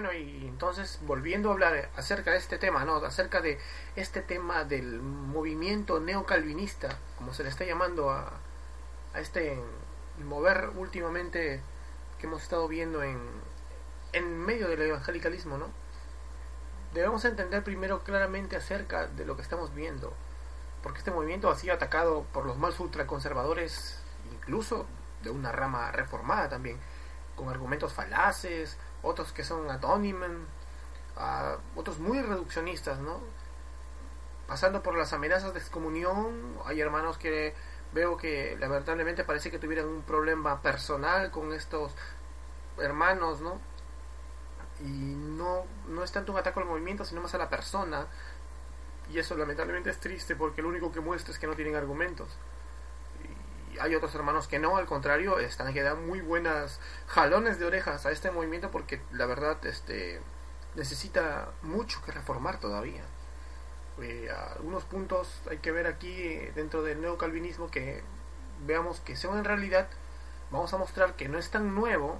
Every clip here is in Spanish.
Bueno, y entonces volviendo a hablar acerca de este tema, ¿no? Acerca de este tema del movimiento neocalvinista, como se le está llamando a, a este mover últimamente que hemos estado viendo en, en medio del evangelicalismo, ¿no? Debemos entender primero claramente acerca de lo que estamos viendo, porque este movimiento ha sido atacado por los más ultraconservadores, incluso de una rama reformada también, con argumentos falaces, otros que son anónimos, otros muy reduccionistas, ¿no? Pasando por las amenazas de excomunión, hay hermanos que veo que lamentablemente parece que tuvieran un problema personal con estos hermanos, ¿no? Y no, no es tanto un ataque al movimiento, sino más a la persona. Y eso lamentablemente es triste porque lo único que muestra es que no tienen argumentos hay otros hermanos que no, al contrario, están que dan muy buenas jalones de orejas a este movimiento porque la verdad este necesita mucho que reformar todavía. Eh, algunos puntos hay que ver aquí eh, dentro del neocalvinismo que veamos que son en realidad vamos a mostrar que no es tan nuevo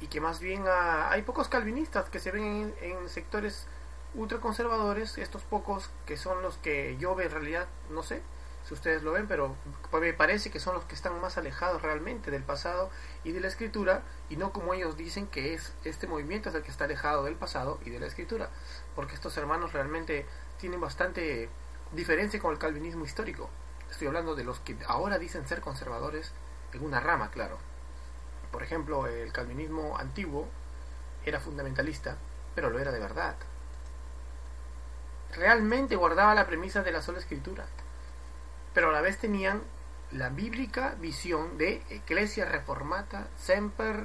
y que más bien hay pocos calvinistas que se ven en, en sectores ultraconservadores, estos pocos que son los que yo en realidad, no sé, si ustedes lo ven, pero me parece que son los que están más alejados realmente del pasado y de la escritura, y no como ellos dicen que es este movimiento es el que está alejado del pasado y de la escritura, porque estos hermanos realmente tienen bastante diferencia con el calvinismo histórico. Estoy hablando de los que ahora dicen ser conservadores en una rama, claro. Por ejemplo, el calvinismo antiguo era fundamentalista, pero lo era de verdad. Realmente guardaba la premisa de la sola escritura pero a la vez tenían la bíblica visión de Ecclesia Reformata Semper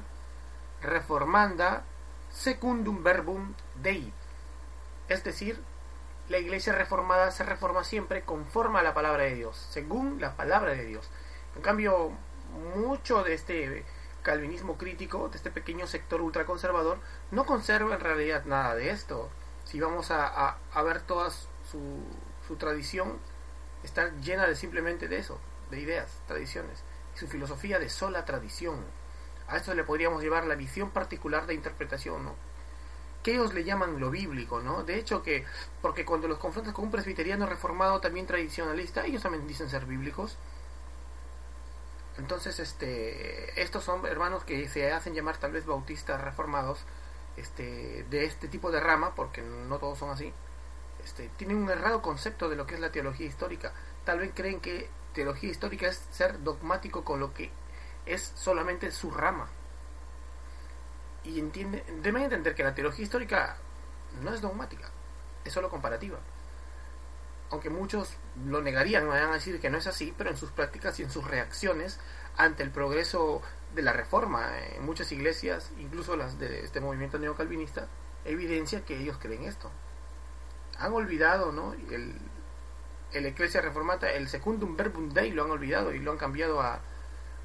Reformanda Secundum Verbum Dei. Es decir, la iglesia reformada se reforma siempre conforme a la palabra de Dios, según la palabra de Dios. En cambio, mucho de este calvinismo crítico, de este pequeño sector ultraconservador, no conserva en realidad nada de esto. Si vamos a, ver toda su, su tradición, está llena de simplemente de eso, de ideas, tradiciones, y su filosofía de sola tradición. A esto le podríamos llevar la visión particular de interpretación, ¿no? Que ellos le llaman lo bíblico, ¿no? De hecho que, porque cuando los confrontas con un presbiteriano reformado también tradicionalista, ellos también dicen ser bíblicos. Entonces, este, estos son hermanos que se hacen llamar tal vez bautistas reformados, este, de este tipo de rama, porque no todos son así este, tienen un errado concepto de lo que es la teología histórica. Tal vez creen que teología histórica es ser dogmático con lo que es solamente su rama. Y entiende, deben entender que la teología histórica no es dogmática, es solo comparativa. Aunque muchos lo negarían, van a decir que no es así, pero en sus prácticas y en sus reacciones ante el progreso de la reforma en muchas iglesias, incluso las de este movimiento neocalvinista, evidencia que ellos creen esto han olvidado, ¿no? El, el Ecclesia Reformata, el Secundum Verbum Dei lo han olvidado y lo han cambiado a,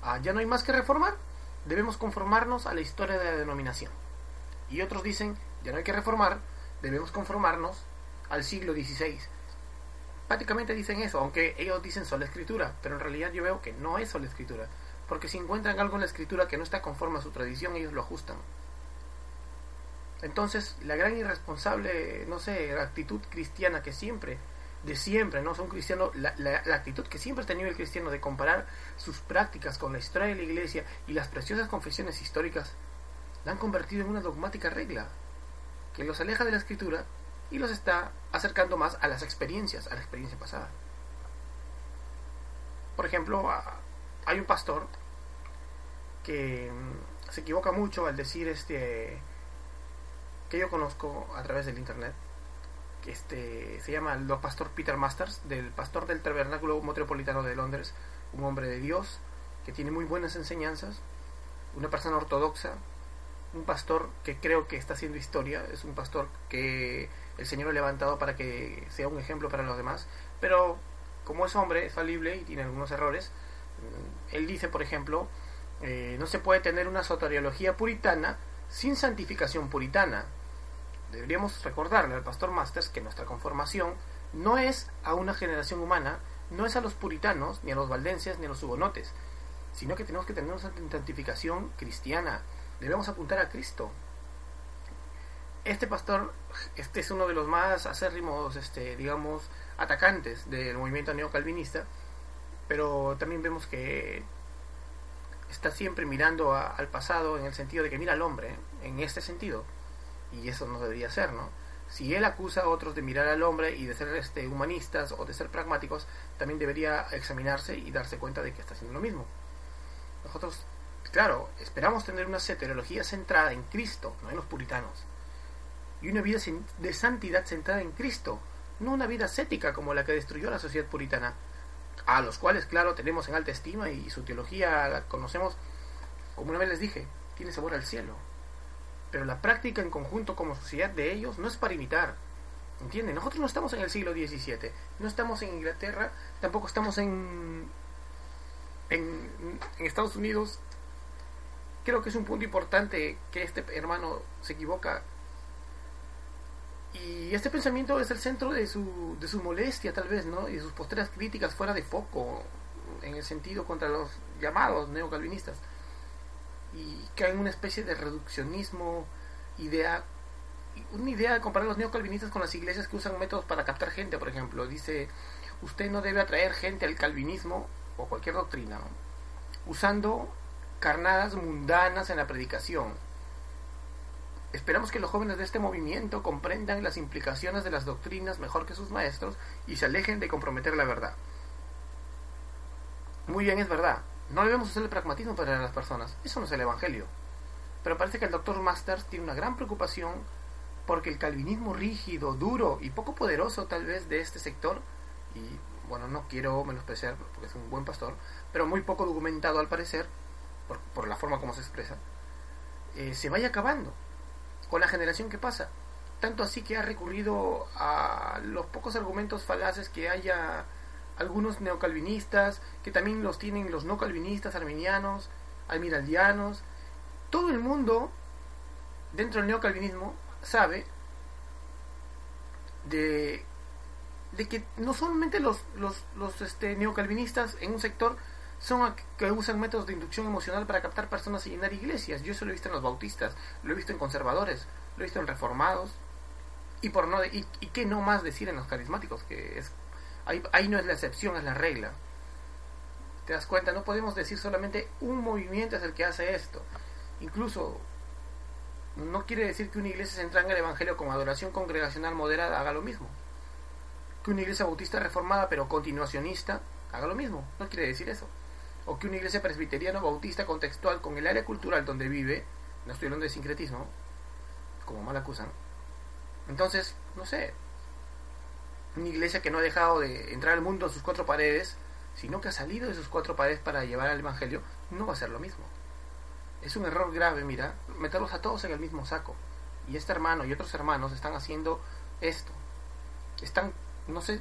a ya no hay más que reformar, debemos conformarnos a la historia de la denominación. Y otros dicen, ya no hay que reformar, debemos conformarnos al siglo XVI. Prácticamente dicen eso, aunque ellos dicen sola escritura, pero en realidad yo veo que no es sola escritura, porque si encuentran algo en la escritura que no está conforme a su tradición, ellos lo ajustan. Entonces, la gran irresponsable, no sé, la actitud cristiana que siempre, de siempre, ¿no? Son cristianos, la, la, actitud que siempre ha tenido el cristiano de comparar sus prácticas con la historia de la iglesia y las preciosas confesiones históricas, la han convertido en una dogmática regla que los aleja de la escritura y los está acercando más a las experiencias, a la experiencia pasada. Por ejemplo, hay un pastor que mm, se equivoca mucho al decir este que yo conozco a través del internet, que este, se llama el pastor Peter Masters, del pastor del Tabernáculo Metropolitano de Londres, un hombre de Dios que tiene muy buenas enseñanzas, una persona ortodoxa, un pastor que creo que está haciendo historia, es un pastor que el Señor ha levantado para que sea un ejemplo para los demás, pero como es hombre, es falible y tiene algunos errores, él dice, por ejemplo, eh, no se puede tener una soteriología puritana sin santificación puritana. Deberíamos recordarle al pastor Masters que nuestra conformación no es a una generación humana, no es a los puritanos, ni a los valdenses, ni a los hugonotes, sino que tenemos que tener una santificación cristiana. Debemos apuntar a Cristo. este pastor, este es uno de los más acérrimos, este, digamos, atacantes del movimiento neocalvinista, pero también vemos que está siempre mirando al pasado en el sentido de que mira al hombre, en este sentido, y eso no debería ser, ¿no? Si él acusa a otros de mirar al hombre y de ser este, humanistas o de ser pragmáticos, también debería examinarse y darse cuenta de que está haciendo lo mismo. Nosotros, claro, esperamos tener una soteriología centrada en Cristo, no en los puritanos, y una vida de santidad centrada en Cristo, no una vida ascética como la que destruyó la sociedad puritana, a los cuales, claro, tenemos en alta estima y su teología la conocemos, como una vez les dije, tiene sabor al cielo. Pero la práctica en conjunto como sociedad de ellos no es para imitar. ¿Entienden? Nosotros no estamos en el siglo XVII, no estamos en Inglaterra, tampoco estamos en, en, Estados Unidos. Creo que es un punto importante que este hermano se equivoca y este pensamiento es el centro de su, de su molestia, tal vez, ¿no? Y de sus posteras críticas fuera de foco, en el sentido contra los llamados neocalvinistas. Y cae en una especie de reduccionismo, idea, una idea de comparar los neocalvinistas con las iglesias que usan métodos para captar gente, por ejemplo. Dice, usted no debe atraer gente al calvinismo o cualquier doctrina, usando carnadas mundanas en la predicación Esperamos que los jóvenes de este movimiento comprendan las implicaciones de las doctrinas mejor que sus maestros y se alejen de comprometer la verdad. Muy bien, es verdad. No debemos el pragmatismo para las personas. Eso no es el Evangelio. Pero parece que el doctor Masters tiene una gran preocupación porque el calvinismo rígido, duro y poco poderoso tal vez de este sector, y bueno, no quiero menospreciar porque es un buen pastor, pero muy poco documentado al parecer, por, la forma como se expresa, eh, se vaya acabando con la generación que pasa. Tanto así que ha recurrido a los pocos argumentos falaces que haya algunos neocalvinistas, que también los tienen los no calvinistas, arminianos, almiraldianos. Todo el mundo dentro del neocalvinismo sabe de, de que no solamente los, los, los este, neocalvinistas en un sector son que usan métodos de inducción emocional para captar personas y llenar iglesias. Yo eso lo he visto en los bautistas, lo he visto en conservadores, lo he visto en reformados. Y por no y, y qué no más decir en los carismáticos, que es ahí, no es la excepción, es la regla. ¿Te das cuenta? No podemos decir solamente un movimiento es el que hace esto. Incluso no quiere decir que una iglesia centrada en el Evangelio con adoración congregacional moderada haga lo mismo. Que una iglesia bautista reformada pero continuacionista haga lo mismo. No quiere decir eso o que una iglesia presbiteriana bautista contextual con el área cultural donde vive, no estoy hablando de sincretismo, como mal acusan, entonces, no sé, una iglesia que no ha dejado de entrar al mundo en sus cuatro paredes, sino que ha salido de sus cuatro paredes para llevar al Evangelio, no va a ser lo mismo. Es un error grave, mira, meterlos a todos en el mismo saco. Y este hermano y otros hermanos están haciendo esto. Están, no sé,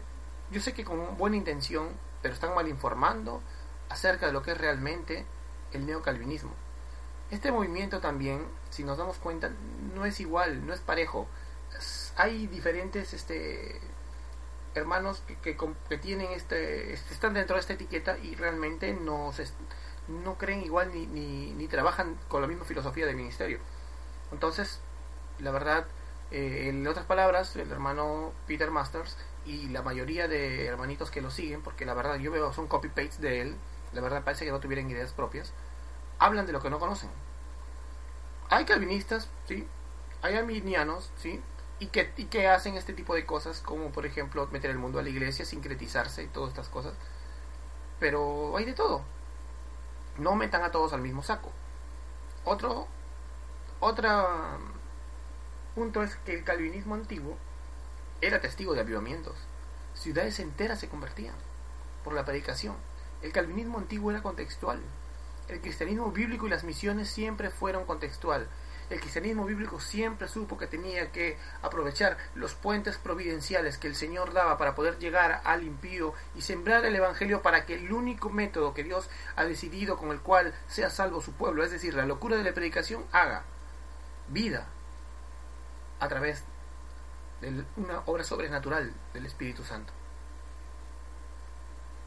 yo sé que con buena intención, pero están mal informando, acerca de lo que es realmente el neocalvinismo. Este movimiento también, si nos damos cuenta, no es igual, no es parejo. Hay diferentes este, hermanos que, que, tienen este, están dentro de esta etiqueta y realmente no, no creen igual ni, ni, ni, trabajan con la misma filosofía del ministerio. Entonces, la verdad, eh, en otras palabras, el hermano Peter Masters y la mayoría de hermanitos que lo siguen, porque la verdad yo veo son copy-paste de él, la verdad parece que no tuvieran ideas propias, hablan de lo que no conocen. Hay calvinistas, sí, hay arminianos, sí, y que, y que hacen este tipo de cosas, como por ejemplo meter el mundo a la iglesia, sincretizarse y todas estas cosas. Pero hay de todo. No metan a todos al mismo saco. Otro, otro punto es que el calvinismo antiguo era testigo de avivamientos. Ciudades enteras se convertían por la predicación. El calvinismo antiguo era contextual. El cristianismo bíblico y las misiones siempre fueron contextual. El cristianismo bíblico siempre supo que tenía que aprovechar los puentes providenciales que el Señor daba para poder llegar al impío y sembrar el Evangelio para que el único método que Dios ha decidido con el cual sea salvo su pueblo, es decir, la locura de la predicación, haga vida a través de una obra sobrenatural del Espíritu Santo.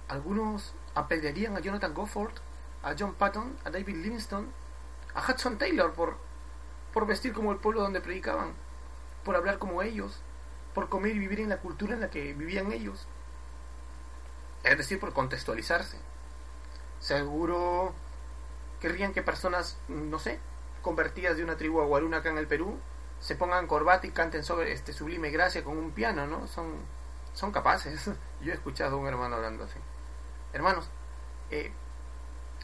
Algunos apedrearían a Jonathan Gofford, a John Patton, a David Livingstone, a Hudson Taylor por, por vestir como el pueblo donde predicaban. por hablar como ellos, por comer y vivir en la cultura en la que vivían ellos. Es decir, por contextualizarse. Seguro querrían que personas, no sé, convertidas de una tribu aguaruna acá en el Perú, se pongan corbata y canten sobre este sublime gracia con un piano, ¿no? Son, son capaces. Yo he escuchado a un hermano hablando así. Hermanos, eh,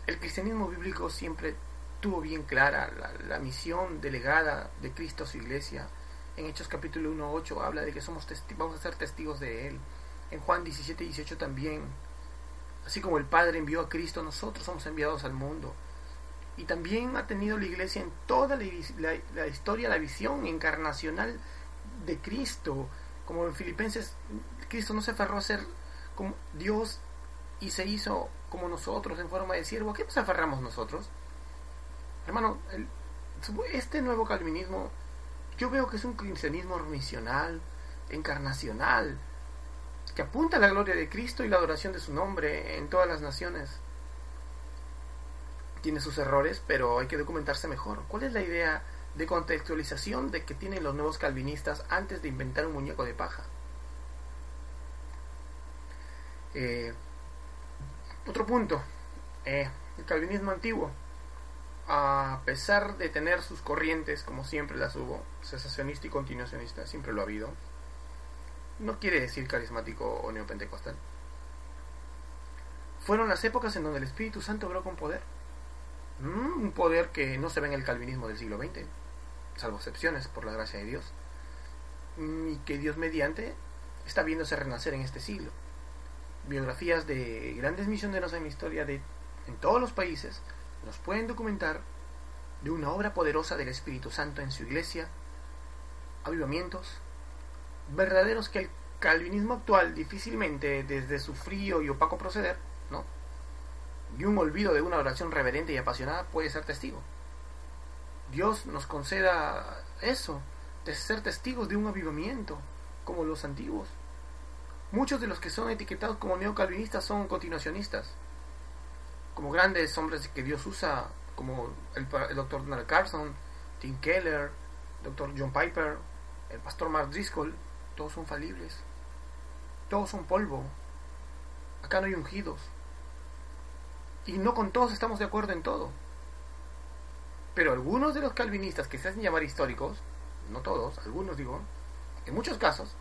el cristianismo bíblico siempre tuvo bien clara la, misión delegada de Cristo a su iglesia. En Hechos capítulo 1, 8 habla de que somos vamos a ser testigos de Él. En Juan 17, 18 también. Así como el Padre envió a Cristo, nosotros somos enviados al mundo. Y también ha tenido la iglesia en toda la, historia, la visión encarnacional de Cristo. Como en Filipenses, Cristo no se aferró a ser como Dios y se hizo como nosotros en forma de siervo. ¿A qué nos aferramos nosotros? Hermano, este nuevo calvinismo yo veo que es un cristianismo misional, encarnacional, que apunta a la gloria de Cristo y la adoración de su nombre en todas las naciones. Tiene sus errores, pero hay que documentarse mejor. ¿Cuál es la idea de contextualización de que tienen los nuevos calvinistas antes de inventar un muñeco de paja? Eh, otro punto, eh, el calvinismo antiguo a pesar de tener sus corrientes, como siempre las hubo, cesacionista y continuacionista, siempre lo ha habido, no quiere decir carismático o neopentecostal. Fueron las épocas en donde el Espíritu Santo obró con poder. Mm, un poder que no se ve en el calvinismo del siglo XX, salvo excepciones, por la gracia de Dios. Mm, y que Dios mediante está viéndose renacer en este siglo. Biografías de grandes misioneros en la historia de en todos los países nos pueden documentar de una obra poderosa del Espíritu Santo en su iglesia, avivamientos, verdaderos que el calvinismo actual difícilmente desde su frío y opaco proceder, ¿no? Y un olvido de una oración reverente y apasionada puede ser testigo. Dios nos conceda eso, de ser testigos de un avivamiento, como los antiguos. Muchos de los que son etiquetados como neocalvinistas son continuacionistas como grandes hombres que Dios usa, como el, el doctor Donald Carson, Tim Keller, el doctor John Piper, el pastor Mark Driscoll, todos son falibles. Todos son polvo. Acá no hay ungidos. Y no con todos estamos de acuerdo en todo. Pero algunos de los calvinistas que se hacen llamar históricos, no todos, algunos digo, en muchos casos,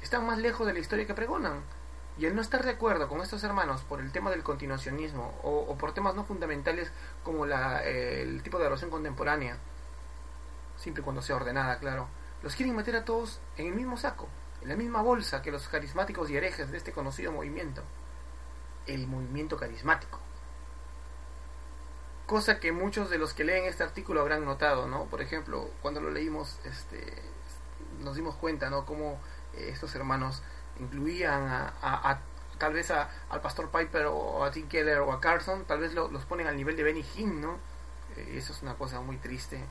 están más lejos de la historia que pregonan y el no estar de acuerdo con estos hermanos por el tema del continuacionismo o, por temas no fundamentales como la, el tipo de oración contemporánea, siempre cuando sea ordenada, claro, los quieren meter a todos en el mismo saco, en la misma bolsa que los carismáticos y herejes de este conocido movimiento, el movimiento carismático. Cosa que muchos de los que leen este artículo habrán notado, ¿no? Por ejemplo, cuando lo leímos, este, nos dimos cuenta, ¿no? Cómo eh, estos hermanos incluían a, tal vez a, al pastor Piper o a Tim Keller o a Carson, tal vez los ponen al nivel de Benny Hinn, ¿no? Eh, eso es una cosa muy triste.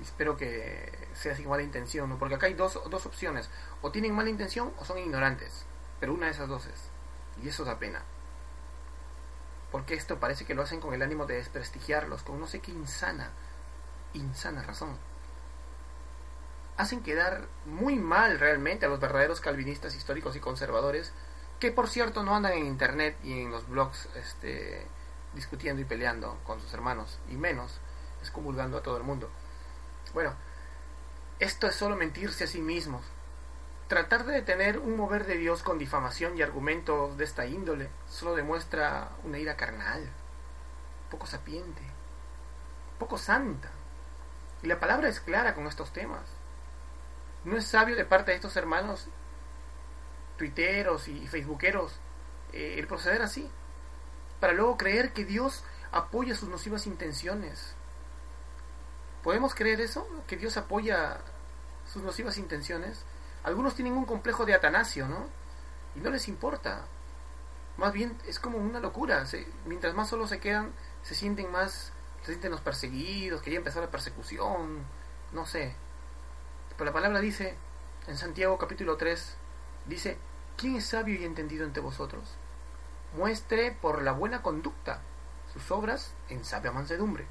Espero que sea sin mala intención, ¿no? Porque acá hay dos, dos opciones. O tienen mala intención o son ignorantes. Pero una de esas dos es. Y eso da pena. Porque esto parece que lo hacen con el ánimo de desprestigiarlos, con no sé qué insana, insana razón hacen quedar muy mal realmente a los verdaderos calvinistas históricos y conservadores, que por cierto no andan en internet y en los blogs este, discutiendo y peleando con sus hermanos, y menos excomulgando a todo el mundo. Bueno, esto es solo mentirse a sí mismos. Tratar de detener un mover de Dios con difamación y argumentos de esta índole solo demuestra una ira carnal, poco sapiente, poco santa. Y la palabra es clara con estos temas. No es sabio de parte de estos hermanos tuiteros y facebookeros eh, el proceder así, para luego creer que Dios apoya sus nocivas intenciones. ¿Podemos creer eso? ¿Que Dios apoya sus nocivas intenciones? Algunos tienen un complejo de Atanasio, ¿no? Y no les importa. Más bien es como una locura. mientras más solo se quedan, se sienten más, se sienten los perseguidos, quería empezar la persecución, no sé. Pero la palabra dice, en Santiago capítulo 3, dice, ¿quién es sabio y entendido entre vosotros? Muestre por la buena conducta sus obras en sabia mansedumbre.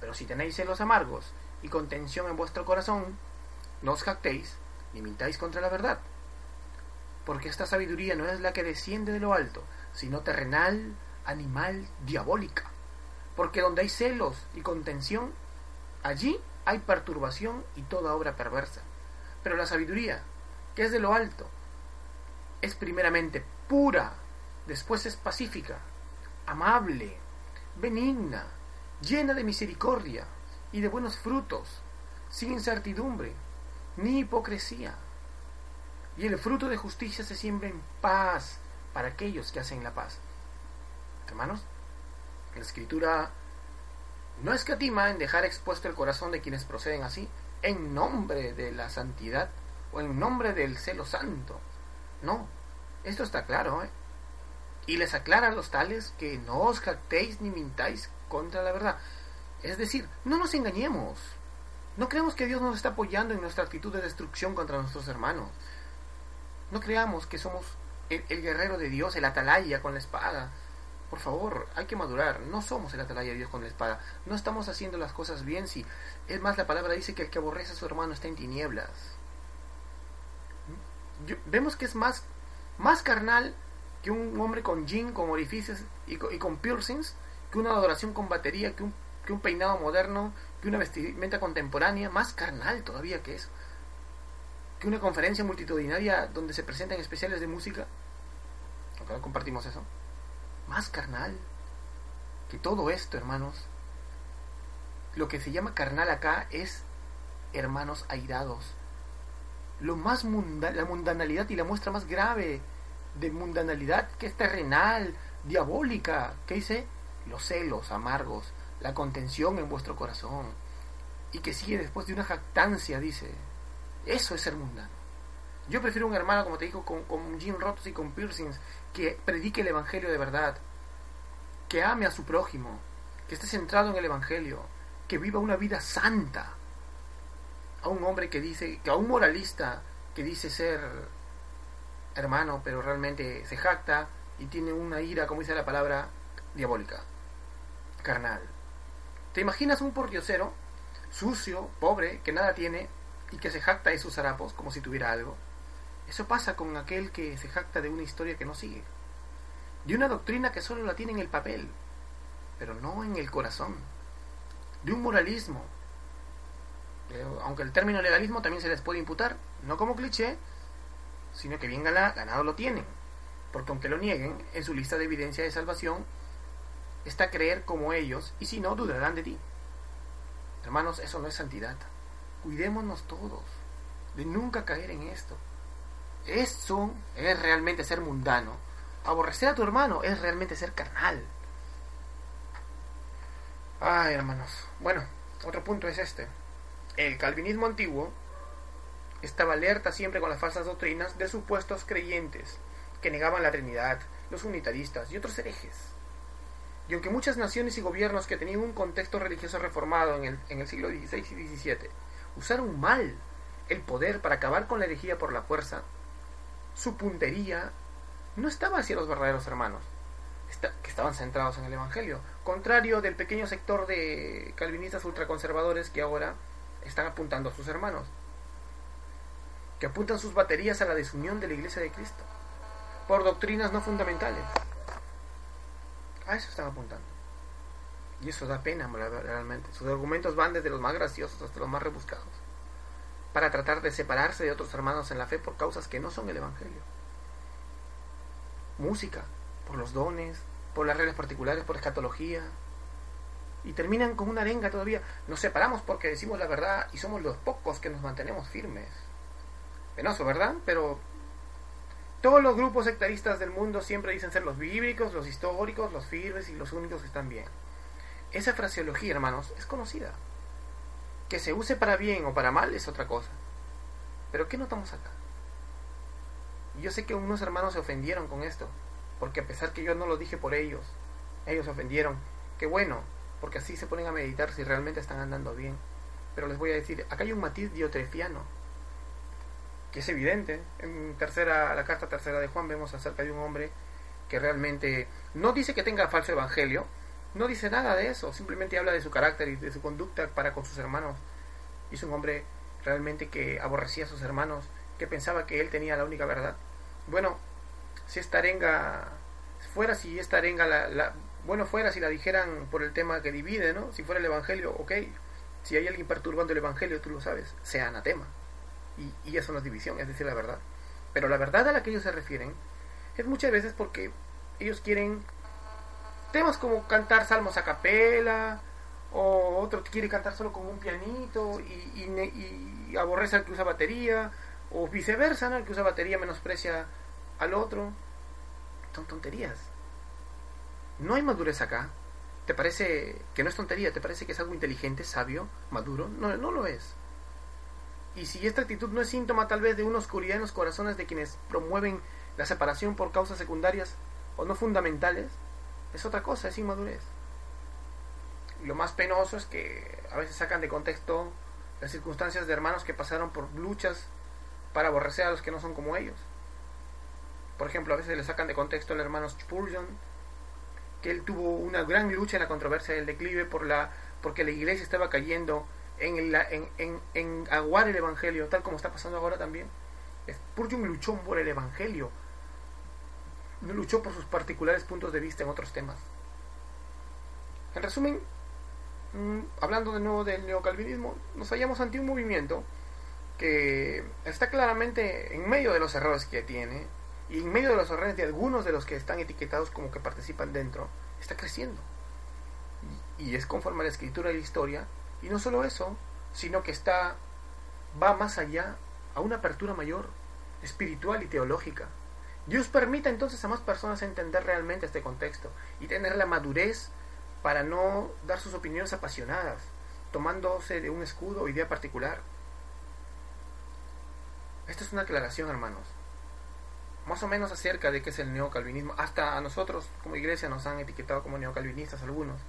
Pero si tenéis celos amargos y contención en vuestro corazón, no os jactéis ni mintáis contra la verdad. Porque esta sabiduría no es la que desciende de lo alto, sino terrenal, animal, diabólica. Porque donde hay celos y contención, allí hay perturbación y toda obra perversa. Pero la sabiduría, que es de lo alto, es primeramente pura, después es pacífica, amable, benigna, llena de misericordia y de buenos frutos, sin incertidumbre ni hipocresía. Y el fruto de justicia se siembra en paz para aquellos que hacen la paz. Hermanos, la escritura no escatima en dejar expuesto el corazón de quienes proceden así, en nombre de la santidad o en nombre del celo santo. No, esto está claro, ¿eh? Y les aclara a los tales que no os jactéis ni mintáis contra la verdad. Es decir, no nos engañemos. No creamos que Dios nos está apoyando en nuestra actitud de destrucción contra nuestros hermanos. No creamos que somos el guerrero de Dios, el atalaya con la espada, por favor, hay que madurar. No somos el atalaya de Dios con la espada. No estamos haciendo las cosas bien si... Es más, la palabra dice que el que aborrece a su hermano está en tinieblas. vemos que es más, más carnal que un hombre con jean, con orificios y con, piercings, que una adoración con batería, que un, peinado moderno, que una vestimenta contemporánea, más carnal todavía que eso. Que una conferencia multitudinaria donde se presentan especiales de música. No compartimos eso más carnal que todo esto, hermanos. Lo que se llama carnal acá es hermanos airados. Lo más munda la mundanalidad y la muestra más grave de mundanalidad que es terrenal, diabólica, que dice los celos amargos, la contención en vuestro corazón y que sigue después de una jactancia, dice. Eso es ser mundano. Yo prefiero un hermano, como te digo, con, con jean rotos y con piercings, que predique el Evangelio de verdad, que ame a su prójimo, que esté centrado en el Evangelio, que viva una vida santa. A un hombre que dice, que a un moralista que dice ser hermano, pero realmente se jacta y tiene una ira, como dice la palabra, diabólica, carnal. ¿Te imaginas un pordiosero, sucio, pobre, que nada tiene y que se jacta de sus harapos como si tuviera algo? Eso pasa con aquel que se jacta de una historia que no sigue, de una doctrina que solo la tiene en el papel, pero no en el corazón, de un moralismo, eh, aunque el término legalismo también se les puede imputar, no como cliché, sino que bien ganado lo tienen, porque aunque lo nieguen, en su lista de evidencia de salvación está creer como ellos, y si no, dudarán de ti. Hermanos, eso no es santidad. Cuidémonos todos de nunca caer en esto. Eso es realmente ser mundano. Aborrecer a tu hermano es realmente ser carnal. Ay, hermanos. Bueno, otro punto es este. El calvinismo antiguo estaba alerta siempre con las falsas doctrinas de supuestos creyentes que negaban la Trinidad, los unitaristas y otros herejes. Y aunque muchas naciones y gobiernos que tenían un contexto religioso reformado en el, en el siglo XVI y XVII usaron mal el poder para acabar con la herejía por la fuerza, su puntería no estaba hacia los verdaderos hermanos, que estaban centrados en el Evangelio, contrario del pequeño sector de calvinistas ultraconservadores que ahora están apuntando a sus hermanos, que apuntan sus baterías a la desunión de la Iglesia de Cristo, por doctrinas no fundamentales. A eso están apuntando. Y eso da pena realmente. Sus argumentos van desde los más graciosos hasta los más rebuscados para tratar de separarse de otros hermanos en la fe por causas que no son el Evangelio. Música, por los dones, por las reglas particulares, por escatología. Y terminan con una arenga todavía. Nos separamos porque decimos la verdad y somos los pocos que nos mantenemos firmes. Penoso, ¿verdad? Pero todos los grupos sectaristas del mundo siempre dicen ser los bíblicos, los históricos, los firmes y los únicos que están bien. Esa fraseología, hermanos, es conocida. Que se use para bien o para mal es otra cosa. Pero ¿qué notamos acá? Yo sé que unos hermanos se ofendieron con esto, porque a pesar que yo no lo dije por ellos, ellos se ofendieron. Qué bueno, porque así se ponen a meditar si realmente están andando bien. Pero les voy a decir, acá hay un matiz diotrefiano, que es evidente. En tercera, la carta tercera de Juan vemos acerca de un hombre que realmente no dice que tenga falso evangelio, no dice nada de eso, simplemente habla de su carácter y de su conducta para con sus hermanos. Y es un hombre realmente que aborrecía a sus hermanos, que pensaba que él tenía la única verdad. Bueno, si esta arenga fuera, si esta arenga la, bueno fuera si la dijeran por el tema que divide, ¿no? Si fuera el evangelio, ok. Si hay alguien perturbando el evangelio, tú lo sabes, sea anatema. Y, y eso no es división, es decir la verdad. Pero la verdad a la que ellos se refieren es muchas veces porque ellos quieren temas como cantar salmos a capela, o otro quiere cantar solo con un pianito y, y, aborrece al que usa batería, o viceversa, ¿no? el que usa batería menosprecia al otro. Son tonterías. No hay madurez acá. ¿Te parece que no es tontería? ¿Te parece que es algo inteligente, sabio, maduro? No, no lo es. Y si esta actitud no es síntoma tal vez de una oscuridad en los corazones de quienes promueven la separación por causas secundarias o no fundamentales, es otra cosa, es inmadurez. lo más penoso es que a veces sacan de contexto las circunstancias de hermanos que pasaron por luchas para aborrecer a los que no son como ellos. Por ejemplo, a veces le sacan de contexto al hermano Spurgeon, que él tuvo una gran lucha en la controversia del declive por la, porque la iglesia estaba cayendo en, en, en, en aguar el Evangelio, tal como está pasando ahora también. Spurgeon luchó por el Evangelio, luchó por sus particulares puntos de vista en otros temas. En resumen, mm, hablando de nuevo del neocalvinismo, nos hallamos ante un movimiento que está claramente en medio de los errores que tiene y en medio de los errores de algunos de los que están etiquetados como que participan dentro, está creciendo. Y, es conforme a la escritura y la historia. Y no solo eso, sino que está va más allá a una apertura mayor espiritual y teológica. Dios permite entonces a más personas entender realmente este contexto y tener la madurez para no dar sus opiniones apasionadas, tomándose de un escudo o idea particular. Esta es una aclaración, hermanos. Más o menos acerca de qué es el neocalvinismo. Hasta a nosotros, como iglesia, nos han etiquetado como neocalvinistas algunos.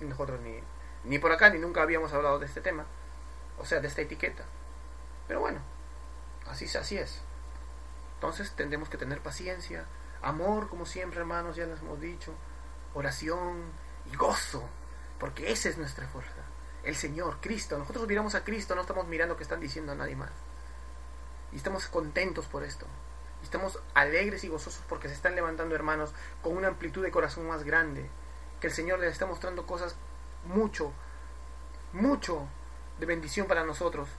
Y nosotros ni, ni por acá ni nunca habíamos hablado de este tema. O sea, de esta etiqueta. Pero bueno, así, así es. Entonces tendremos que tener paciencia, amor, como siempre, hermanos, ya les hemos dicho, oración y gozo, porque esa es nuestra fuerza. El Señor, Cristo. Nosotros miramos a Cristo, no estamos mirando que están diciendo a nadie más. Y estamos contentos por esto. Y estamos alegres y gozosos porque se están levantando hermanos con una amplitud de corazón más grande. Que el Señor les está mostrando cosas mucho, mucho de bendición para nosotros.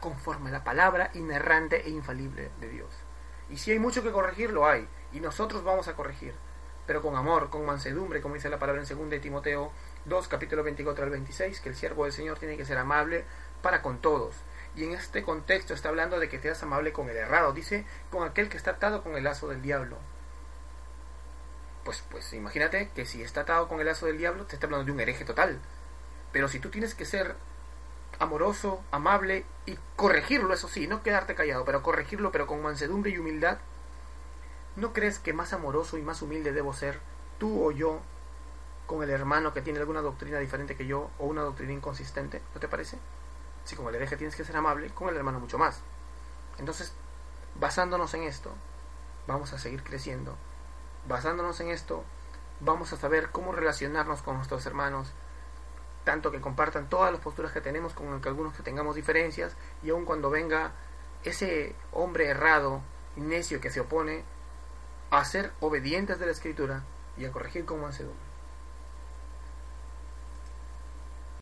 Conforme a la palabra inerrante e infalible de Dios. Y si hay mucho que corregir, lo hay. Y nosotros vamos a corregir. Pero con amor, con mansedumbre, como dice la palabra en 2 de Timoteo 2, capítulo 24 al 26, que el siervo del Señor tiene que ser amable para con todos y en este contexto está hablando de que seas amable con el errado. Dice, con aquel que está atado con el lazo del diablo. Pues, pues imagínate que si está atado con el lazo del diablo, te está hablando de un hereje total. Pero si tú tienes que ser amoroso, amable y corregirlo, eso sí, no quedarte callado, pero corregirlo, pero con mansedumbre y humildad, ¿no crees que más amoroso y más humilde debo ser tú o yo con el hermano que tiene alguna doctrina diferente que yo o una doctrina inconsistente? ¿No te parece? Si como el hereje tienes que ser amable, con el hermano mucho más. Entonces, basándonos en esto, vamos a seguir creciendo. Basándonos en esto, vamos a saber cómo relacionarnos con nuestros hermanos, tanto que compartan todas las posturas que tenemos, como que algunos que tengamos diferencias, y aun cuando venga ese hombre errado necio que se opone, a ser obedientes de la escritura y a corregir con mansedumbre.